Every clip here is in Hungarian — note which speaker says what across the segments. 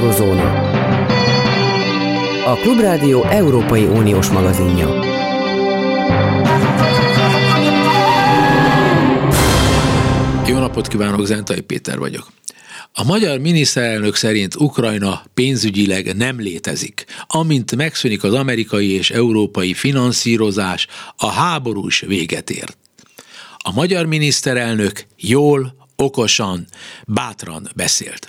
Speaker 1: Eurozóna. A Klubrádió Európai Uniós magazinja.
Speaker 2: Jó napot kívánok, Zentai Péter vagyok. A magyar miniszterelnök szerint Ukrajna pénzügyileg nem létezik. Amint megszűnik az amerikai és európai finanszírozás, a háború is véget ért. A magyar miniszterelnök jól, okosan, bátran beszélt.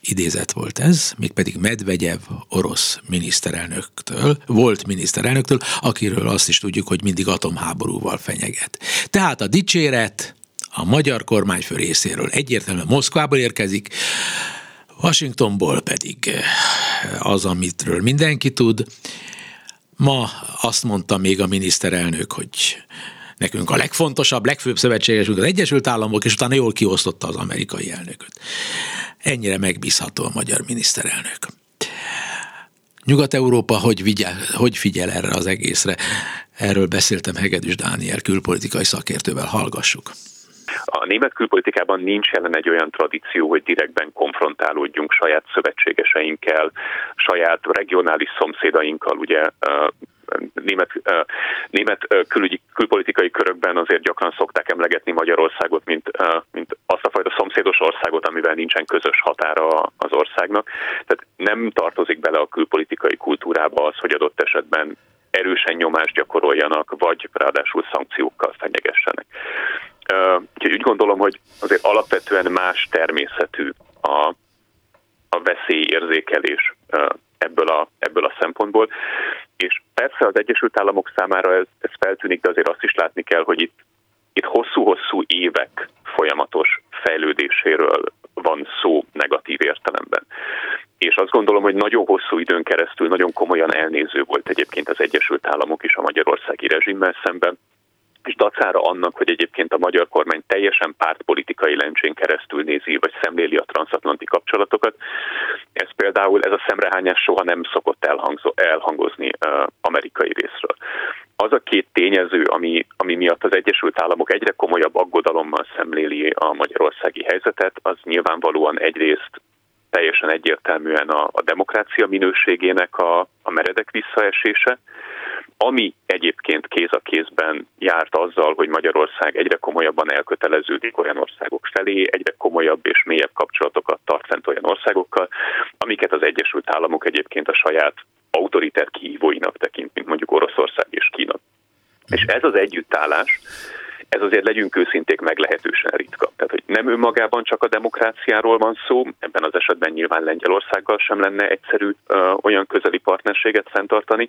Speaker 2: Idézet volt ez, mégpedig Medvegyev orosz miniszterelnöktől, volt miniszterelnöktől, akiről azt is tudjuk, hogy mindig atomháborúval fenyeget. Tehát a dicséret a magyar kormányfő részéről egyértelműen Moszkvából érkezik, Washingtonból pedig az, amitről mindenki tud. Ma azt mondta még a miniszterelnök, hogy nekünk a legfontosabb, legfőbb szövetségesünk az Egyesült Államok, és utána jól kiosztotta az amerikai elnököt. Ennyire megbízható a magyar miniszterelnök. Nyugat-Európa hogy, vigyel, hogy figyel erre az egészre? Erről beszéltem Hegedűs Dániel külpolitikai szakértővel, hallgassuk.
Speaker 3: A német külpolitikában nincs jelen egy olyan tradíció, hogy direktben konfrontálódjunk saját szövetségeseinkkel, saját regionális szomszédainkkal, ugye német, német külügyi, külpolitikai körökben azért gyakran szokták emlegetni Magyarországot, mint, mint azt a fajta szomszédos országot, amivel nincsen közös határa az országnak. Tehát nem tartozik bele a külpolitikai kultúrába az, hogy adott esetben erősen nyomást gyakoroljanak, vagy ráadásul szankciókkal fenyegessenek. Úgyhogy úgy gondolom, hogy azért alapvetően más természetű a, a veszélyérzékelés ebből a, ebből a szempontból. És persze az Egyesült Államok számára ez, ez feltűnik, de azért azt is látni kell, hogy itt, itt hosszú-hosszú évek folyamatos fejlődéséről van szó negatív értelemben. És azt gondolom, hogy nagyon hosszú időn keresztül nagyon komolyan elnéző volt egyébként az Egyesült Államok is a magyarországi rezsimmel szemben, és dacára annak, hogy egyébként a magyar kormány teljesen pártpolitikai lencsén keresztül nézi, vagy szemléli a transatlanti kapcsolatokat. Ez például, ez a szemrehányás soha nem szokott elhangzo, elhangozni uh, amerikai részről. Az a két tényező, ami, ami miatt az Egyesült Államok egyre komolyabb aggodalommal szemléli a magyarországi helyzetet, az nyilvánvalóan egyrészt teljesen egyértelműen a, a demokrácia minőségének a, a meredek visszaesése, ami egyébként kéz a kézben járt azzal, hogy Magyarország egyre komolyabban elköteleződik olyan országok felé, egyre komolyabb és mélyebb kapcsolatokat tart fent olyan országokkal, amiket az Egyesült Államok egyébként a saját autoriter kihívóinak tekint, mint mondjuk Oroszország és Kína. És ez az együttállás, ez azért legyünk őszinték meglehetősen ritka. Tehát, hogy nem önmagában csak a demokráciáról van szó, ebben az esetben nyilván Lengyelországgal sem lenne egyszerű ö, olyan közeli partnerséget fenntartani,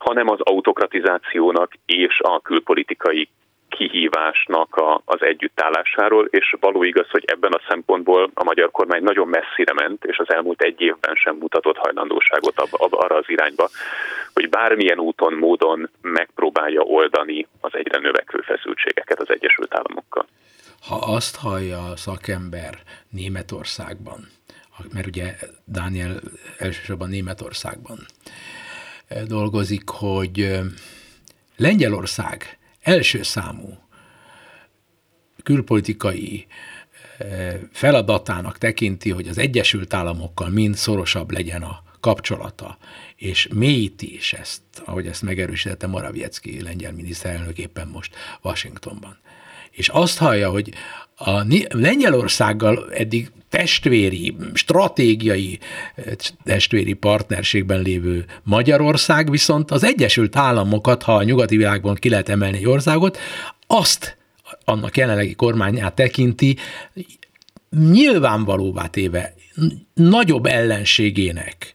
Speaker 3: hanem az autokratizációnak és a külpolitikai kihívásnak a, az együttállásáról, és való igaz, hogy ebben a szempontból a magyar kormány nagyon messzire ment, és az elmúlt egy évben sem mutatott hajlandóságot ab, ab, arra az irányba, hogy bármilyen úton, módon megpróbálja oldani az egyre növekvő feszültségeket az Egyesült Államokkal.
Speaker 2: Ha azt hallja a szakember Németországban, mert ugye Dániel elsősorban Németországban dolgozik, hogy Lengyelország első számú külpolitikai feladatának tekinti, hogy az Egyesült Államokkal mind szorosabb legyen a kapcsolata, és mélyíti is ezt, ahogy ezt megerősítette Morawiecki lengyel miniszterelnök éppen most Washingtonban. És azt hallja, hogy a Lengyelországgal eddig testvéri, stratégiai testvéri partnerségben lévő Magyarország viszont az Egyesült Államokat, ha a nyugati világban ki lehet emelni egy országot, azt annak jelenlegi kormányát tekinti, nyilvánvalóvá téve nagyobb ellenségének,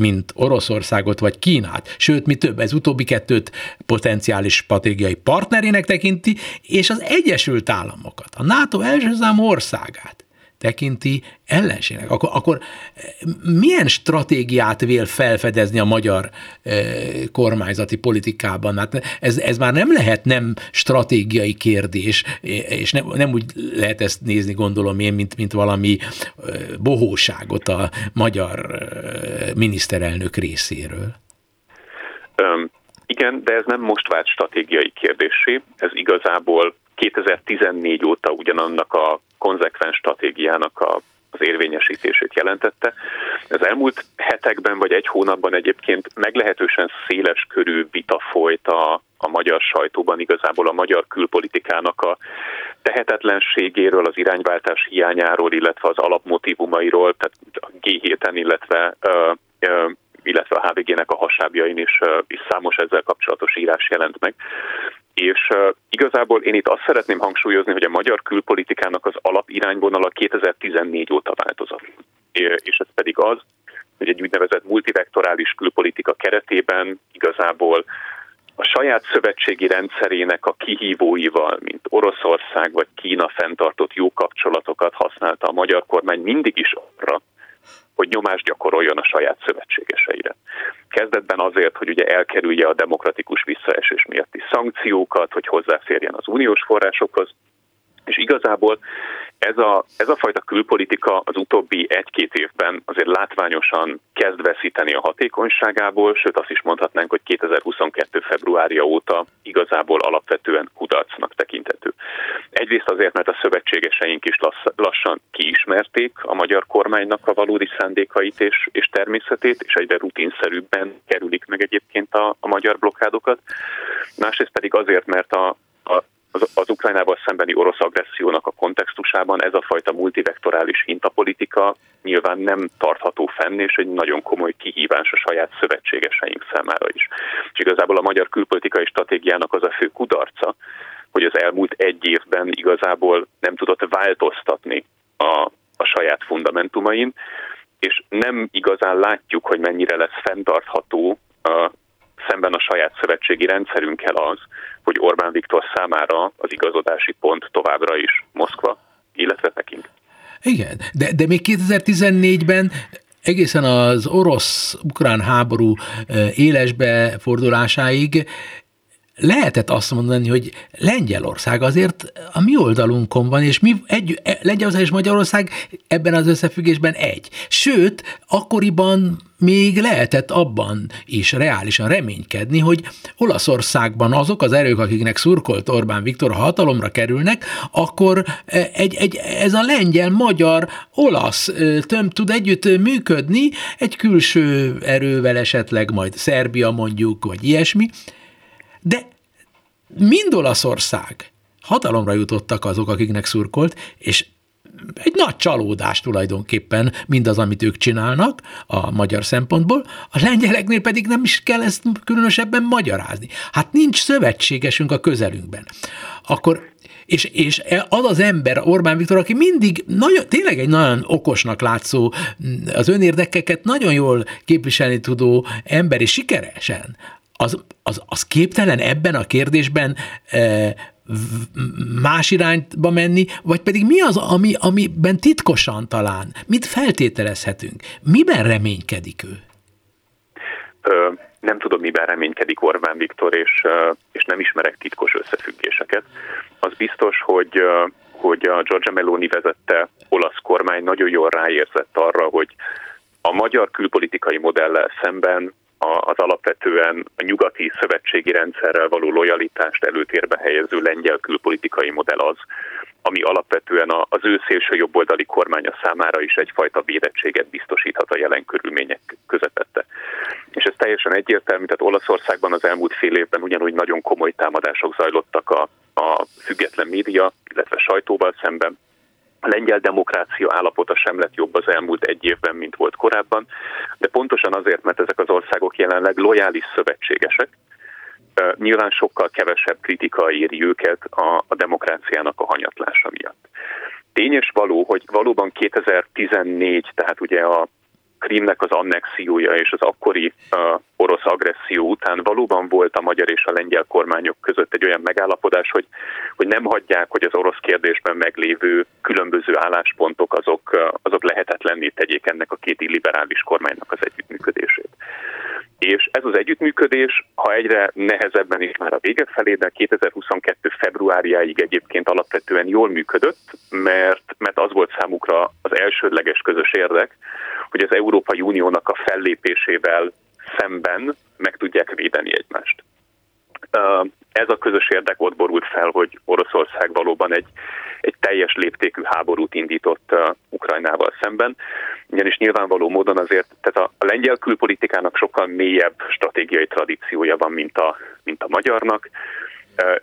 Speaker 2: mint Oroszországot vagy Kínát, sőt, mi több, ez utóbbi kettőt potenciális stratégiai partnerének tekinti, és az Egyesült Államokat, a NATO első számú országát tekinti ellenségnek, akkor, akkor eh, milyen stratégiát vél felfedezni a magyar e, kormányzati politikában? Hát ez, ez már nem lehet nem stratégiai kérdés, és nem, nem úgy lehet ezt nézni, gondolom én, mint, mint valami e, bohóságot a magyar miniszterelnök részéről.
Speaker 3: Um, igen, de ez nem most vált stratégiai kérdésé, ez igazából 2014 óta ugyanannak a konzekvens stratégiának a, az érvényesítését jelentette. Az elmúlt hetekben vagy egy hónapban egyébként meglehetősen széles körű vita folyt a, a magyar sajtóban igazából a magyar külpolitikának a tehetetlenségéről, az irányváltás hiányáról, illetve az alapmotívumairól, tehát a G7-en, illetve uh, uh, illetve a HVG-nek a hasábjain is, is számos ezzel kapcsolatos írás jelent meg. És igazából én itt azt szeretném hangsúlyozni, hogy a magyar külpolitikának az alapirányvonala 2014 óta változott. És ez pedig az, hogy egy úgynevezett multivektorális külpolitika keretében igazából a saját szövetségi rendszerének a kihívóival, mint Oroszország vagy Kína fenntartott jó kapcsolatokat használta a magyar kormány mindig is arra, hogy nyomást gyakoroljon a saját szövetségeseire. Kezdetben azért, hogy ugye elkerülje a demokratikus visszaesés miatti szankciókat, hogy hozzáférjen az uniós forrásokhoz, és igazából ez a, ez a fajta külpolitika az utóbbi egy-két évben azért látványosan kezd veszíteni a hatékonyságából, sőt azt is mondhatnánk, hogy 2022. februárja óta igazából alapvetően kudarcnak tekintető. Egyrészt azért, mert a szövetségeseink is lassan kiismerték a magyar kormánynak a valódi szándékait és, és természetét, és egyre rutinszerűbben kerülik meg egyébként a, a magyar blokkádokat. Másrészt pedig azért, mert a az, az Ukrajnával szembeni orosz agressziónak a kontextusában ez a fajta multivektorális hintapolitika nyilván nem tartható fenn, és egy nagyon komoly kihívás a saját szövetségeseink számára is. És igazából a magyar külpolitikai stratégiának az a fő kudarca, hogy az elmúlt egy évben igazából nem tudott változtatni a, a saját fundamentumain, és nem igazán látjuk, hogy mennyire lesz fenntartható a, szemben a saját szövetségi rendszerünkkel az, hogy Orbán Viktor számára az igazodási pont továbbra is Moszkva, illetve Peking.
Speaker 2: Igen, de, de még 2014-ben egészen az orosz-ukrán háború élesbe fordulásáig lehetett azt mondani, hogy Lengyelország azért a mi oldalunkon van, és mi egy, Lengyelország és Magyarország ebben az összefüggésben egy. Sőt, akkoriban még lehetett abban is reálisan reménykedni, hogy Olaszországban azok az erők, akiknek szurkolt Orbán Viktor, ha hatalomra kerülnek, akkor egy, egy, ez a lengyel, magyar, olasz tömb tud együtt működni, egy külső erővel esetleg majd Szerbia mondjuk, vagy ilyesmi, de mind Olaszország hatalomra jutottak azok, akiknek szurkolt, és egy nagy csalódás tulajdonképpen mindaz, amit ők csinálnak a magyar szempontból, a lengyeleknél pedig nem is kell ezt különösebben magyarázni. Hát nincs szövetségesünk a közelünkben. Akkor és, és az az ember, Orbán Viktor, aki mindig nagyon, tényleg egy nagyon okosnak látszó, az önérdekeket nagyon jól képviselni tudó ember, és sikeresen, az, az, az képtelen ebben a kérdésben e, más irányba menni, vagy pedig mi az, ami, amiben titkosan talán, mit feltételezhetünk, miben reménykedik ő?
Speaker 3: Ö, nem tudom, miben reménykedik Orbán Viktor, és, és nem ismerek titkos összefüggéseket. Az biztos, hogy, hogy a Giorgia Meloni vezette olasz kormány nagyon jól ráérzett arra, hogy a magyar külpolitikai modellel szemben az alapvetően a nyugati szövetségi rendszerrel való lojalitást előtérbe helyező lengyel külpolitikai modell az, ami alapvetően az ő szélső jobboldali kormánya számára is egyfajta védettséget biztosíthat a jelen körülmények közepette. És ez teljesen egyértelmű, tehát Olaszországban az elmúlt fél évben ugyanúgy nagyon komoly támadások zajlottak a, a független média, illetve sajtóval szemben, a lengyel demokrácia állapota sem lett jobb az elmúlt egy évben, mint volt korábban, de pontosan azért, mert ezek az országok jelenleg lojális szövetségesek, nyilván sokkal kevesebb kritika éri őket a, a demokráciának a hanyatlása miatt. Tényes való, hogy valóban 2014, tehát ugye a Krímnek az annexiója és az akkori uh, orosz agresszió után valóban volt a magyar és a lengyel kormányok között egy olyan megállapodás, hogy, hogy nem hagyják, hogy az orosz kérdésben meglévő különböző álláspontok azok, uh, azok lehetetlenné tegyék ennek a két illiberális kormánynak az együttműködését. És ez az együttműködés, ha egyre nehezebben is már a vége felé, de 2022. februárjáig egyébként alapvetően jól működött, mert, mert az volt számukra az elsődleges közös érdek, hogy az Európai Uniónak a fellépésével szemben meg tudják védeni egymást. Ez a közös érdek ott borult fel, hogy Oroszország valóban egy, egy teljes léptékű háborút indított Ukrajnával szemben, ugyanis nyilvánvaló módon azért, tehát a, a lengyel külpolitikának sokkal mélyebb stratégiai tradíciója van, mint a, mint a magyarnak.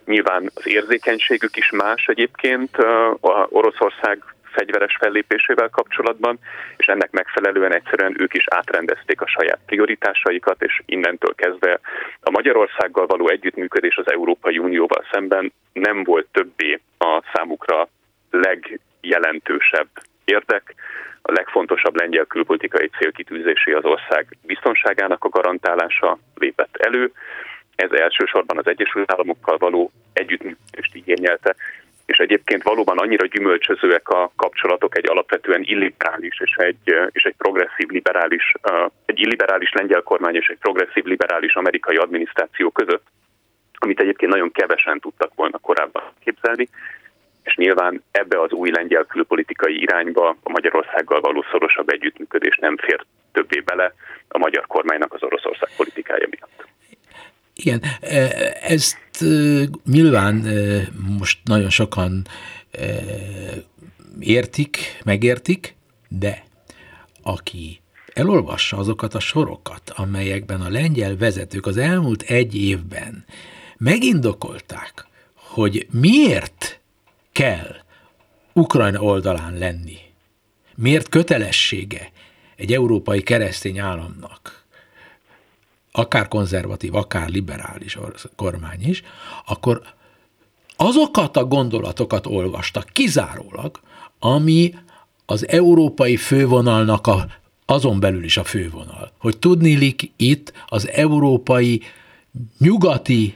Speaker 3: Nyilván az érzékenységük is más egyébként a Oroszország fegyveres fellépésével kapcsolatban, és ennek megfelelően egyszerűen ők is átrendezték a saját prioritásaikat, és innentől kezdve a Magyarországgal való együttműködés az Európai Unióval szemben nem volt többé a számukra legjelentősebb érdek, a legfontosabb lengyel külpolitikai célkitűzésé az ország biztonságának a garantálása lépett elő. Ez elsősorban az Egyesült Államokkal való együttműködést igényelte, és egyébként valóban annyira gyümölcsözőek a kapcsolatok egy alapvetően illiberális és egy, és egy progresszív liberális, egy illiberális lengyel kormány és egy progresszív liberális amerikai adminisztráció között, amit egyébként nagyon kevesen tudtak volna korábban képzelni, és nyilván ebbe az új lengyel külpolitikai irányba a Magyarországgal való szorosabb együttműködés nem fér többé bele a magyar kormánynak az Oroszország politikája miatt.
Speaker 2: Igen, ezt nyilván most nagyon sokan értik, megértik, de aki elolvassa azokat a sorokat, amelyekben a lengyel vezetők az elmúlt egy évben megindokolták, hogy miért kell Ukrajna oldalán lenni, miért kötelessége egy európai keresztény államnak, akár konzervatív, akár liberális kormány is, akkor azokat a gondolatokat olvastak kizárólag, ami az európai fővonalnak a, azon belül is a fővonal. Hogy tudnilik itt az európai nyugati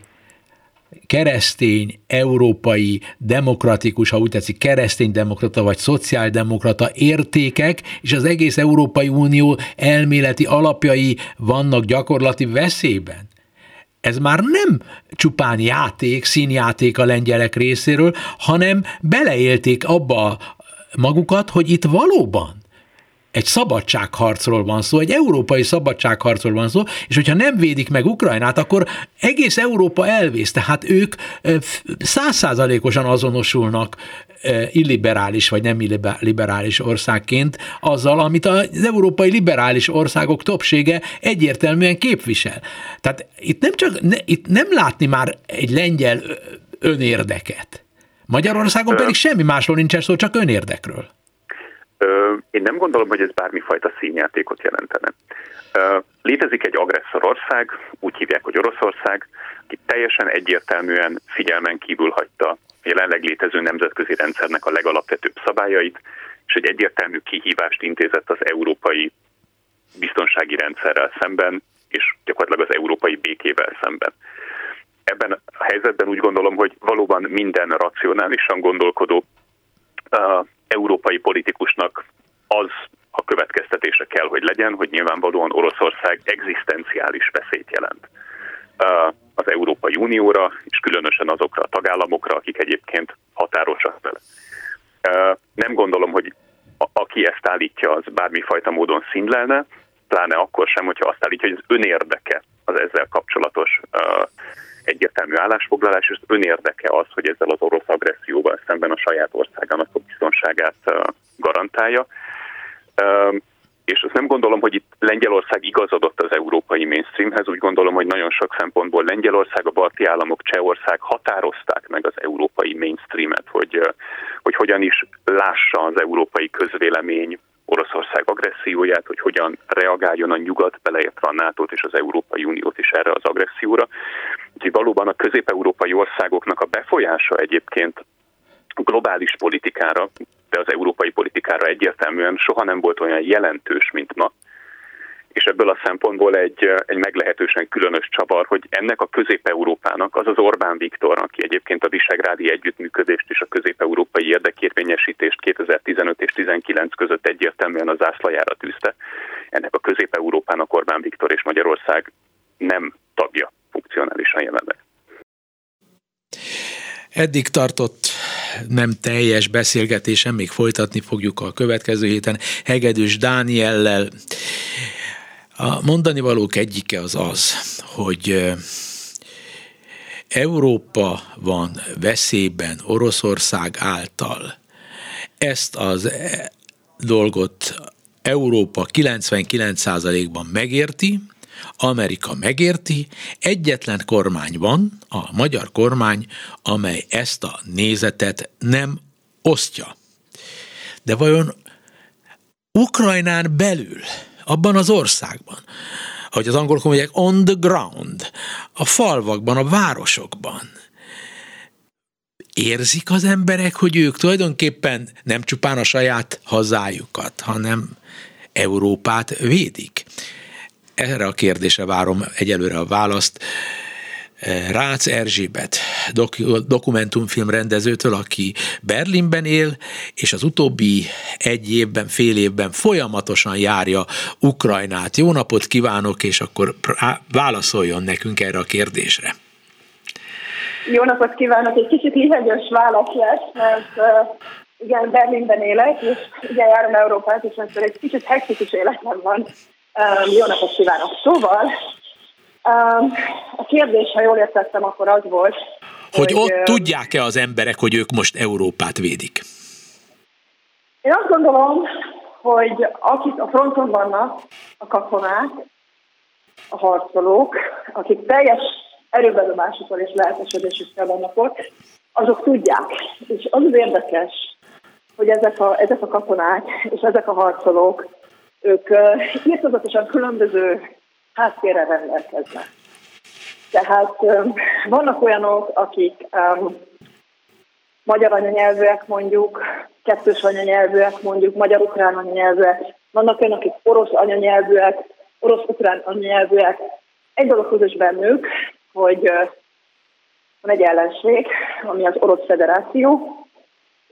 Speaker 2: keresztény, európai, demokratikus, ha úgy tetszik, kereszténydemokrata vagy szociáldemokrata értékek, és az egész Európai Unió elméleti alapjai vannak gyakorlati veszélyben. Ez már nem csupán játék, színjáték a lengyelek részéről, hanem beleélték abba magukat, hogy itt valóban egy szabadságharcról van szó, egy európai szabadságharcról van szó, és hogyha nem védik meg Ukrajnát, akkor egész Európa elvész, tehát ők százszázalékosan azonosulnak illiberális vagy nem illiberális országként azzal, amit az európai liberális országok többsége egyértelműen képvisel. Tehát itt nem csak, itt nem látni már egy lengyel önérdeket. Magyarországon pedig semmi másról nincsen szó, csak önérdekről.
Speaker 3: Én nem gondolom, hogy ez bármifajta színjátékot jelentene. Létezik egy agresszor ország, úgy hívják, hogy Oroszország, aki teljesen egyértelműen figyelmen kívül hagyta a jelenleg létező nemzetközi rendszernek a legalapvetőbb szabályait, és egy egyértelmű kihívást intézett az európai biztonsági rendszerrel szemben, és gyakorlatilag az európai békével szemben. Ebben a helyzetben úgy gondolom, hogy valóban minden racionálisan gondolkodó európai politikusnak az a következtetése kell, hogy legyen, hogy nyilvánvalóan Oroszország egzisztenciális veszélyt jelent az Európai Unióra, és különösen azokra a tagállamokra, akik egyébként határosak vele. Nem gondolom, hogy aki ezt állítja, az bármifajta módon színlelne, pláne akkor sem, hogyha azt állítja, hogy az önérdeke az ezzel kapcsolatos egyértelmű állásfoglalás, és önérdeke az, hogy ezzel az orosz agresszióval szemben a saját országának a biztonságát garantálja. És azt nem gondolom, hogy itt Lengyelország igazodott az európai mainstreamhez, úgy gondolom, hogy nagyon sok szempontból Lengyelország, a balti államok, Csehország határozták meg az európai mainstreamet, hogy, hogy hogyan is lássa az európai közvélemény Oroszország agresszióját, hogy hogyan reagáljon a nyugat, beleértve a nato és az Európai Uniót is erre az agresszióra. Úgyhogy valóban a közép-európai országoknak a befolyása egyébként globális politikára, de az európai politikára egyértelműen soha nem volt olyan jelentős, mint ma és ebből a szempontból egy, egy meglehetősen különös csavar, hogy ennek a Közép-Európának, az az Orbán Viktor, aki egyébként a Visegrádi együttműködést és a közép-európai érdekérvényesítést 2015 és 19 között egyértelműen az zászlajára tűzte. Ennek a Közép-Európának Orbán Viktor és Magyarország nem tagja funkcionálisan jelenleg.
Speaker 2: Eddig tartott nem teljes beszélgetésen, még folytatni fogjuk a következő héten Hegedűs Dániellel. A mondani valók egyike az az, hogy Európa van veszélyben Oroszország által. Ezt az dolgot Európa 99%-ban megérti, Amerika megérti, egyetlen kormány van, a magyar kormány, amely ezt a nézetet nem osztja. De vajon Ukrajnán belül, abban az országban, ahogy az angolok mondják, on the ground, a falvakban, a városokban, érzik az emberek, hogy ők tulajdonképpen nem csupán a saját hazájukat, hanem Európát védik? Erre a kérdésre várom egyelőre a választ. Rácz Erzsébet, dok- dokumentumfilm rendezőtől, aki Berlinben él, és az utóbbi egy évben, fél évben folyamatosan járja Ukrajnát. Jó napot kívánok, és akkor válaszoljon nekünk erre a kérdésre.
Speaker 4: Jó napot kívánok! Egy kicsit lihegyös válasz lesz, mert uh, igen, Berlinben élek, és igen, járom Európát, és akkor egy kicsit hektikus életem van. Um, jó napot kívánok! Szóval a kérdés, ha jól értettem, akkor az volt,
Speaker 2: hogy, hogy ott uh, tudják-e az emberek, hogy ők most Európát védik?
Speaker 4: Én azt gondolom, hogy akik a fronton vannak, a katonák, a harcolók, akik teljes erőbedobásukon és lelkesedésükkel vannak ott, azok tudják. És az az érdekes, hogy ezek a, ezek a katonák és ezek a harcolók, ők uh, írtozatosan különböző háttérrel rendelkeznek. Tehát vannak olyanok, akik um, magyar anyanyelvűek mondjuk, kettős anyanyelvűek mondjuk, magyar-ukrán anyanyelvűek, vannak olyanok, akik orosz anyanyelvűek, orosz-ukrán anyanyelvűek. Egy dolog közös bennük, hogy van egy ellenség, ami az Orosz Federáció,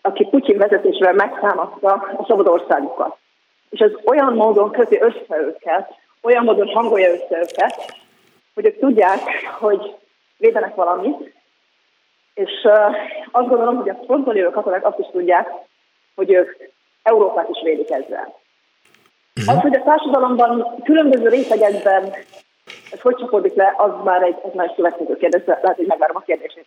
Speaker 4: aki Putyin vezetésével megtámadta a szabad országukat. És ez olyan módon köti össze őket, olyan módon hangolja össze őket, hogy ők tudják, hogy védenek valamit, és azt gondolom, hogy a fronton lévő katonák azt is tudják, hogy ők Európát is védik ezzel. Uh-huh. Az, hogy a társadalomban különböző rétegekben ez hogy csapódik le, az már egy, egy következő kérdés, lehet, hogy megvárom a kérdését.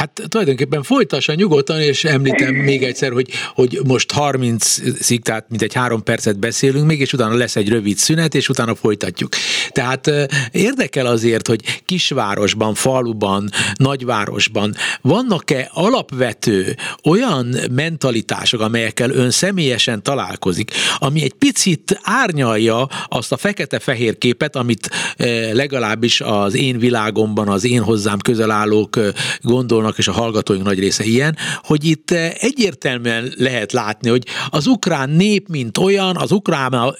Speaker 2: Hát tulajdonképpen folytassa nyugodtan, és említem még egyszer, hogy, hogy most 30-ig, tehát mint egy három percet beszélünk még, és utána lesz egy rövid szünet, és utána folytatjuk. Tehát érdekel azért, hogy kisvárosban, faluban, nagyvárosban vannak-e alapvető olyan mentalitások, amelyekkel ön személyesen találkozik, ami egy picit árnyalja azt a fekete-fehér képet, amit legalábbis az én világomban, az én hozzám közel állók gondolnak, és a hallgatóink nagy része ilyen, hogy itt egyértelműen lehet látni, hogy az ukrán nép, mint olyan, az ukránban,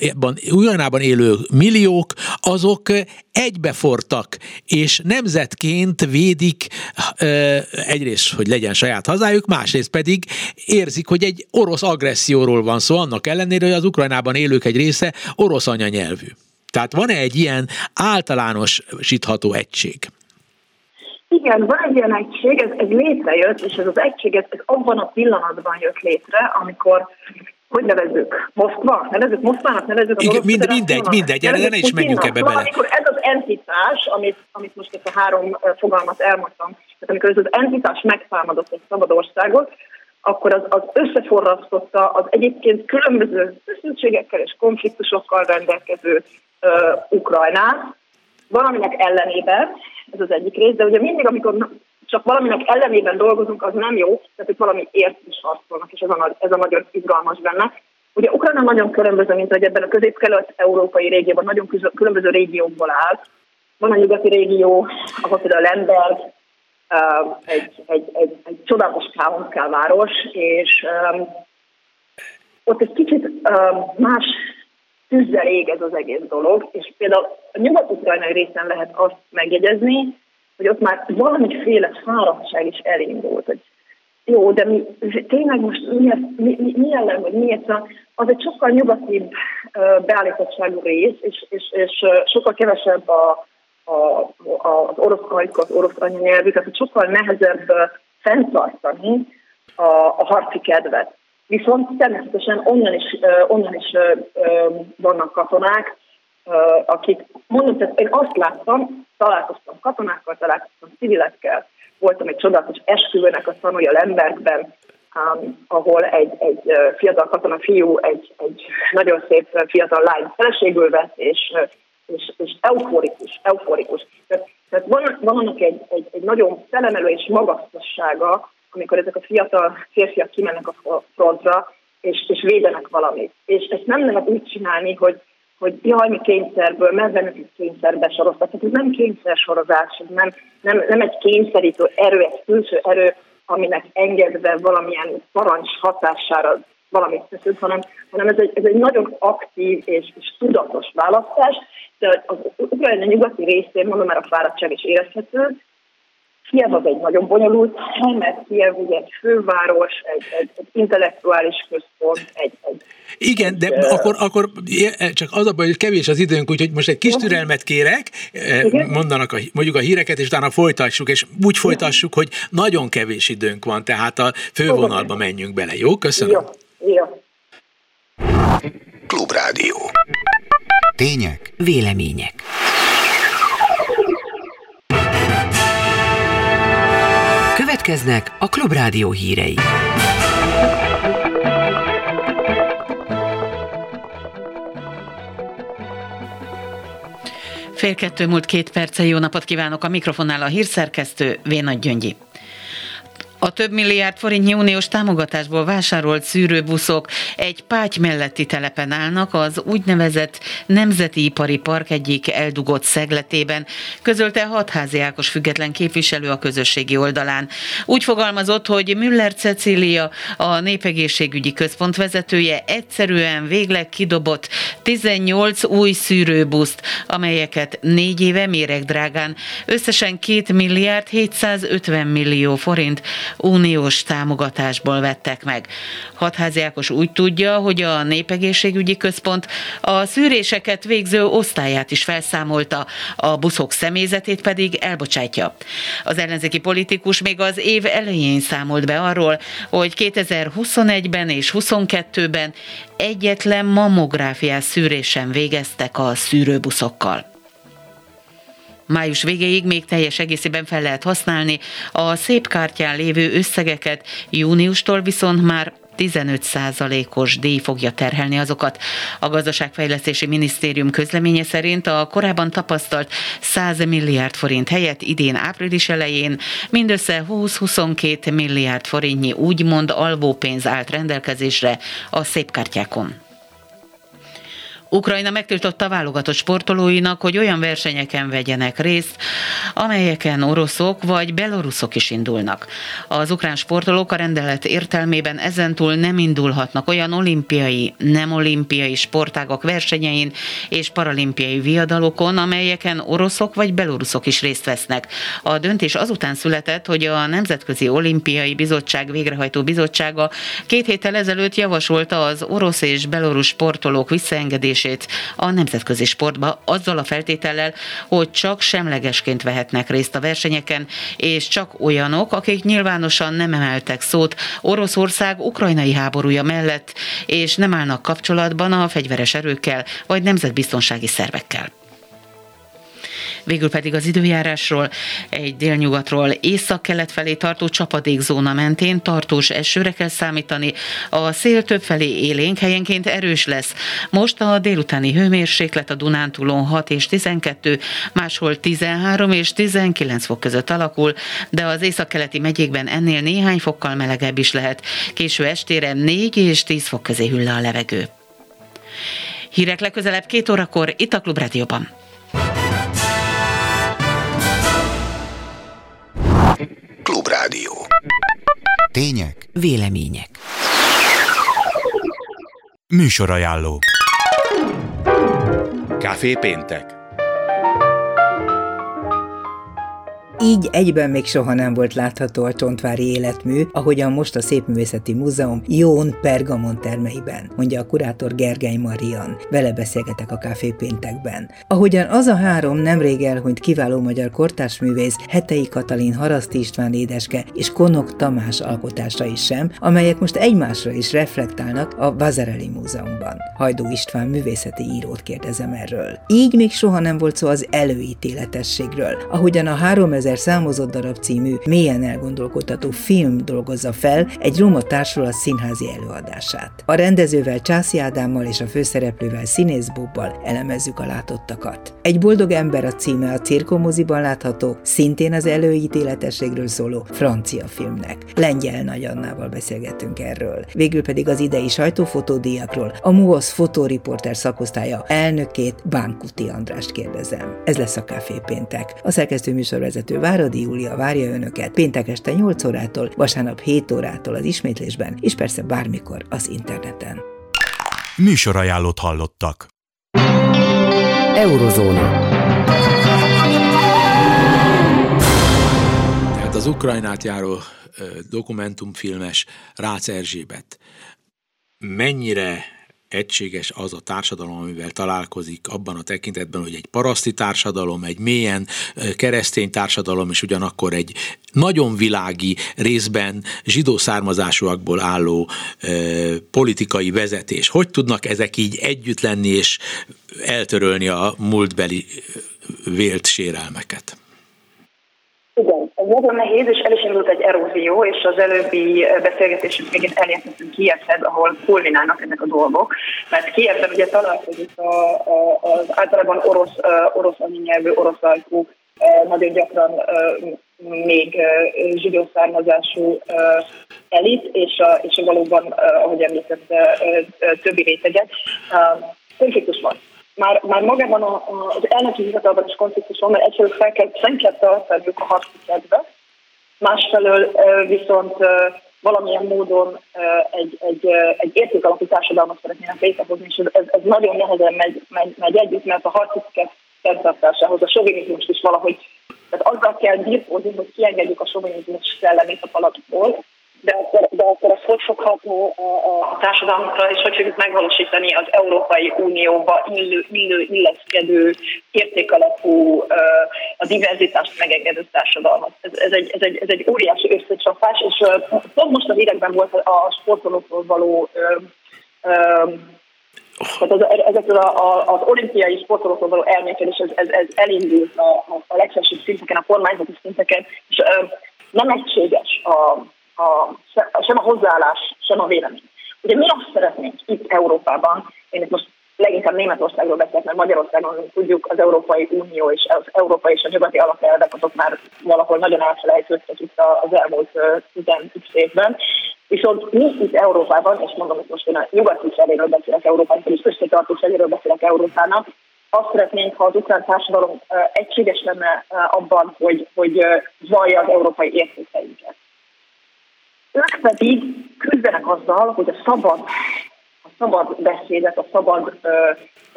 Speaker 2: Ukrajnában élő milliók, azok egybefortak, és nemzetként védik egyrészt, hogy legyen saját hazájuk, másrészt pedig érzik, hogy egy orosz agresszióról van szó, annak ellenére, hogy az Ukrajnában élők egy része orosz anyanyelvű. Tehát van-e egy ilyen általánosítható egység?
Speaker 4: Igen, van egy ilyen egység, ez, ez létrejött, és ez az egység ez, ez abban a pillanatban jött létre, amikor hogy nevezzük? Moszkva? Nevezzük Moszkvának? Nevezzük
Speaker 2: Igen, mind, mindegy, mindegy, erre ne is menjünk ebbe bele.
Speaker 4: Amikor ez az entitás, amit, amit most ezt a három fogalmat elmondtam, tehát amikor ez az entitás megtámadott egy szabad országot, akkor az, az összeforrasztotta az egyébként különböző feszültségekkel és konfliktusokkal rendelkező uh, Ukrajnát, valaminek ellenében, ez az egyik rész, de ugye mindig, amikor csak valaminek ellenében dolgozunk, az nem jó, tehát hogy valami ért is harcolnak, és ez a, ez a nagyon izgalmas benne. Ugye Ukrajna nagyon különböző, mint hogy ebben a közép-kelet-európai régióban nagyon különböző régiókból áll. Van a nyugati régió, ahol például Lemberg, egy, egy, egy, egy csodálatos város, és um, ott egy kicsit um, más tűzzel ég ez az egész dolog, és például a nyugat-ukrajnai részen lehet azt megjegyezni, hogy ott már valamiféle fáradtság is elindult, hogy jó, de mi, tényleg most mi, mi, mi, mi ellen, vagy miért? Az egy sokkal nyugatibb beállítottságú rész, és, és, és sokkal kevesebb a, a, a, az orosz hajtó, az orosz anyanyelvű, tehát sokkal nehezebb fenntartani a, a harci kedvet. Viszont természetesen onnan is, onnan is vannak katonák, akik, mondom, tehát én azt láttam, találkoztam katonákkal, találkoztam civilekkel, voltam egy csodálatos esküvőnek a tanulja Lembergben, ahol egy, egy fiatal katona fiú egy, egy nagyon szép fiatal lány feleségül vett, és, és, és euforikus, euforikus. Tehát, tehát van, van annak egy, egy, egy nagyon felemelő és magasztossága, amikor ezek a fiatal férfiak kimennek a frontra, és, és védenek valamit. És ezt nem lehet úgy csinálni, hogy, hogy jaj, mi kényszerből, mert bennetük kényszerbe soroztak. Tehát ez nem kényszer sorozás, nem, nem, nem egy kényszerítő erő, egy külső erő, aminek engedve valamilyen parancs hatására valamit teszünk, hanem, hanem ez, egy, ez egy nagyon aktív és, és tudatos választás, de az Ukrajna nyugati részén, mondom, mert a fáradtság is érezhető, Kiev az egy nagyon bonyolult hely, mert Kiev ugye egy főváros, egy, egy, egy intellektuális központ, egy, egy
Speaker 2: igen, de akkor, akkor csak az a baj, hogy kevés az időnk, úgyhogy most egy kis türelmet kérek, igen? mondanak a, mondjuk a híreket, és utána folytassuk, és úgy folytassuk, hogy nagyon kevés időnk van, tehát a fővonalba menjünk bele, jó? Köszönöm. Jó, jó.
Speaker 1: Klubrádió. Tények, vélemények. Következnek a Klubrádió hírei.
Speaker 5: Fél kettő múlt két perce, jó napot kívánok a mikrofonnál a hírszerkesztő Vénagy Gyöngyi. A több milliárd forintnyi uniós támogatásból vásárolt szűrőbuszok egy páty melletti telepen állnak az úgynevezett Nemzeti Ipari Park egyik eldugott szegletében, közölte Hatházi Ákos független képviselő a közösségi oldalán. Úgy fogalmazott, hogy Müller Cecília, a Népegészségügyi Központ vezetője egyszerűen végleg kidobott 18 új szűrőbuszt, amelyeket négy éve méregdrágán összesen 2 milliárd 750 millió forint uniós támogatásból vettek meg. Hatházi Ákos úgy tudja, hogy a Népegészségügyi Központ a szűréseket végző osztályát is felszámolta, a buszok személyzetét pedig elbocsátja. Az ellenzéki politikus még az év elején számolt be arról, hogy 2021-ben és 2022-ben egyetlen mammográfiás szűrésen végeztek a szűrőbuszokkal. Május végéig még teljes egészében fel lehet használni a szép kártyán lévő összegeket, júniustól viszont már 15%-os díj fogja terhelni azokat. A gazdaságfejlesztési minisztérium közleménye szerint a korábban tapasztalt 100 milliárd forint helyett idén április elején mindössze 20-22 milliárd forintnyi úgymond alvópénz állt rendelkezésre a szépkártyákon. Ukrajna megtiltotta válogatott sportolóinak, hogy olyan versenyeken vegyenek részt, amelyeken oroszok vagy beloruszok is indulnak. Az ukrán sportolók a rendelet értelmében ezentúl nem indulhatnak olyan olimpiai, nem olimpiai sportágak versenyein és paralimpiai viadalokon, amelyeken oroszok vagy beloruszok is részt vesznek. A döntés azután született, hogy a Nemzetközi Olimpiai Bizottság végrehajtó bizottsága két héttel ezelőtt javasolta az orosz és belorusz sportolók visszaengedését belépését a nemzetközi sportba azzal a feltétellel, hogy csak semlegesként vehetnek részt a versenyeken, és csak olyanok, akik nyilvánosan nem emeltek szót Oroszország ukrajnai háborúja mellett, és nem állnak kapcsolatban a fegyveres erőkkel vagy nemzetbiztonsági szervekkel. Végül pedig az időjárásról egy délnyugatról észak-kelet felé tartó csapadékzóna mentén tartós esőre kell számítani. A szél többfelé élénk helyenként erős lesz. Most a délutáni hőmérséklet a Dunántúlon 6 és 12, máshol 13 és 19 fok között alakul, de az észak-keleti megyékben ennél néhány fokkal melegebb is lehet. Késő estére 4 és 10 fok közé hűl a levegő. Hírek legközelebb két órakor itt a Klubrádióban.
Speaker 1: Klubrádió. Tények, vélemények. Műsorajánló.
Speaker 6: Café Péntek.
Speaker 7: Így egyben még soha nem volt látható a csontvári életmű, ahogyan most a Szépművészeti Múzeum Jón Pergamon termeiben, mondja a kurátor Gergely Marian. Vele beszélgetek a Café Péntekben. Ahogyan az a három nemrég elhunyt kiváló magyar kortársművész Hetei Katalin Haraszti István édeske és Konok Tamás is sem, amelyek most egymásra is reflektálnak a Vazareli Múzeumban. Hajdó István művészeti írót kérdezem erről. Így még soha nem volt szó az előítéletességről, ahogyan a 3000 2000 számozott darab című, mélyen elgondolkodtató film dolgozza fel egy roma társulat színházi előadását. A rendezővel Császi Ádámmal és a főszereplővel Színész Bobbal elemezzük a látottakat. Egy boldog ember a címe a cirkomoziban látható, szintén az előítéletességről szóló francia filmnek. Lengyel Nagy Annával beszélgettünk erről. Végül pedig az idei sajtófotódíjakról a MUOSZ fotóriporter szakosztálya elnökét Bánkuti Andrást kérdezem. Ez lesz a Café Péntek. A szerkesztő műsorvezető Váradi Júlia várja önöket péntek este 8 órától, vasárnap 7 órától az ismétlésben, és persze bármikor az interneten.
Speaker 1: Műsorajánlót hallottak.
Speaker 2: Eurozóna. Tehát az Ukrajnát járó dokumentumfilmes Rácz Erzsébet mennyire egységes az a társadalom, amivel találkozik abban a tekintetben, hogy egy paraszti társadalom, egy mélyen keresztény társadalom, és ugyanakkor egy nagyon világi részben zsidó származásúakból álló e, politikai vezetés. Hogy tudnak ezek így együtt lenni és eltörölni a múltbeli vélt sérelmeket?
Speaker 4: Igen, ez nagyon nehéz, és el is indult egy erózió, és az előbbi beszélgetésünk végén elérkeztünk Kievhez, ahol kulminálnak ezek a dolgok, mert Kievben ugye találkozik a, a, az általában orosz, orosz anyanyelvű, orosz ajkú, nagyon gyakran még zsidó származású elit, és a, és a valóban, ahogy említette, többi réteget. Konfliktus van már, már magában a, a, az elnöki hivatalban is konfliktus van, mert egyfelől fel kell, fenn kell tartaniuk a harci kedve, másfelől viszont valamilyen módon egy, egy, egy értékalapú társadalmat szeretnének létrehozni, és ez, ez nagyon nehezen megy, megy, megy együtt, mert a harci fenntartásához a sovinizmus is valahogy, tehát azzal kell birkózni, hogy kiengedjük a sovinizmus szellemét a palacból, de akkor, de akkor az hogy fogható a, a társadalmakra, és hogy fogjuk megvalósítani az Európai Unióba illő, illő illeszkedő, értékalapú, a diverzitást megengedő társadalmat. Ez, ez, egy, ez, egy, ez egy óriási összecsapás, és pont most az idegben volt a sportolókról való tehát az, ezekről a, a, az olimpiai sportolókról való elmékedés, ez, ez, ez elindult a, a, a legfelsőbb szinteken, a kormányzati szinteken, és ö, nem egységes a, a, sem a hozzáállás, sem a vélemény. Ugye mi azt szeretnénk itt Európában, én itt most leginkább Németországról beszélek, mert Magyarországon tudjuk az Európai Unió és az Európai és a nyugati alapelvek, azok már valahol nagyon elfelejtődtek itt az elmúlt 10 évben. Viszont mi itt Európában, és mondom, hogy most én a nyugati feléről beszélek Európának, és összetartó feléről beszélek Európának, azt szeretnénk, ha az ukrán társadalom egységes lenne abban, hogy, hogy vallja az európai értékeinket. Ők pedig küzdenek azzal, hogy a szabad, a szabad beszédet, a szabad ö,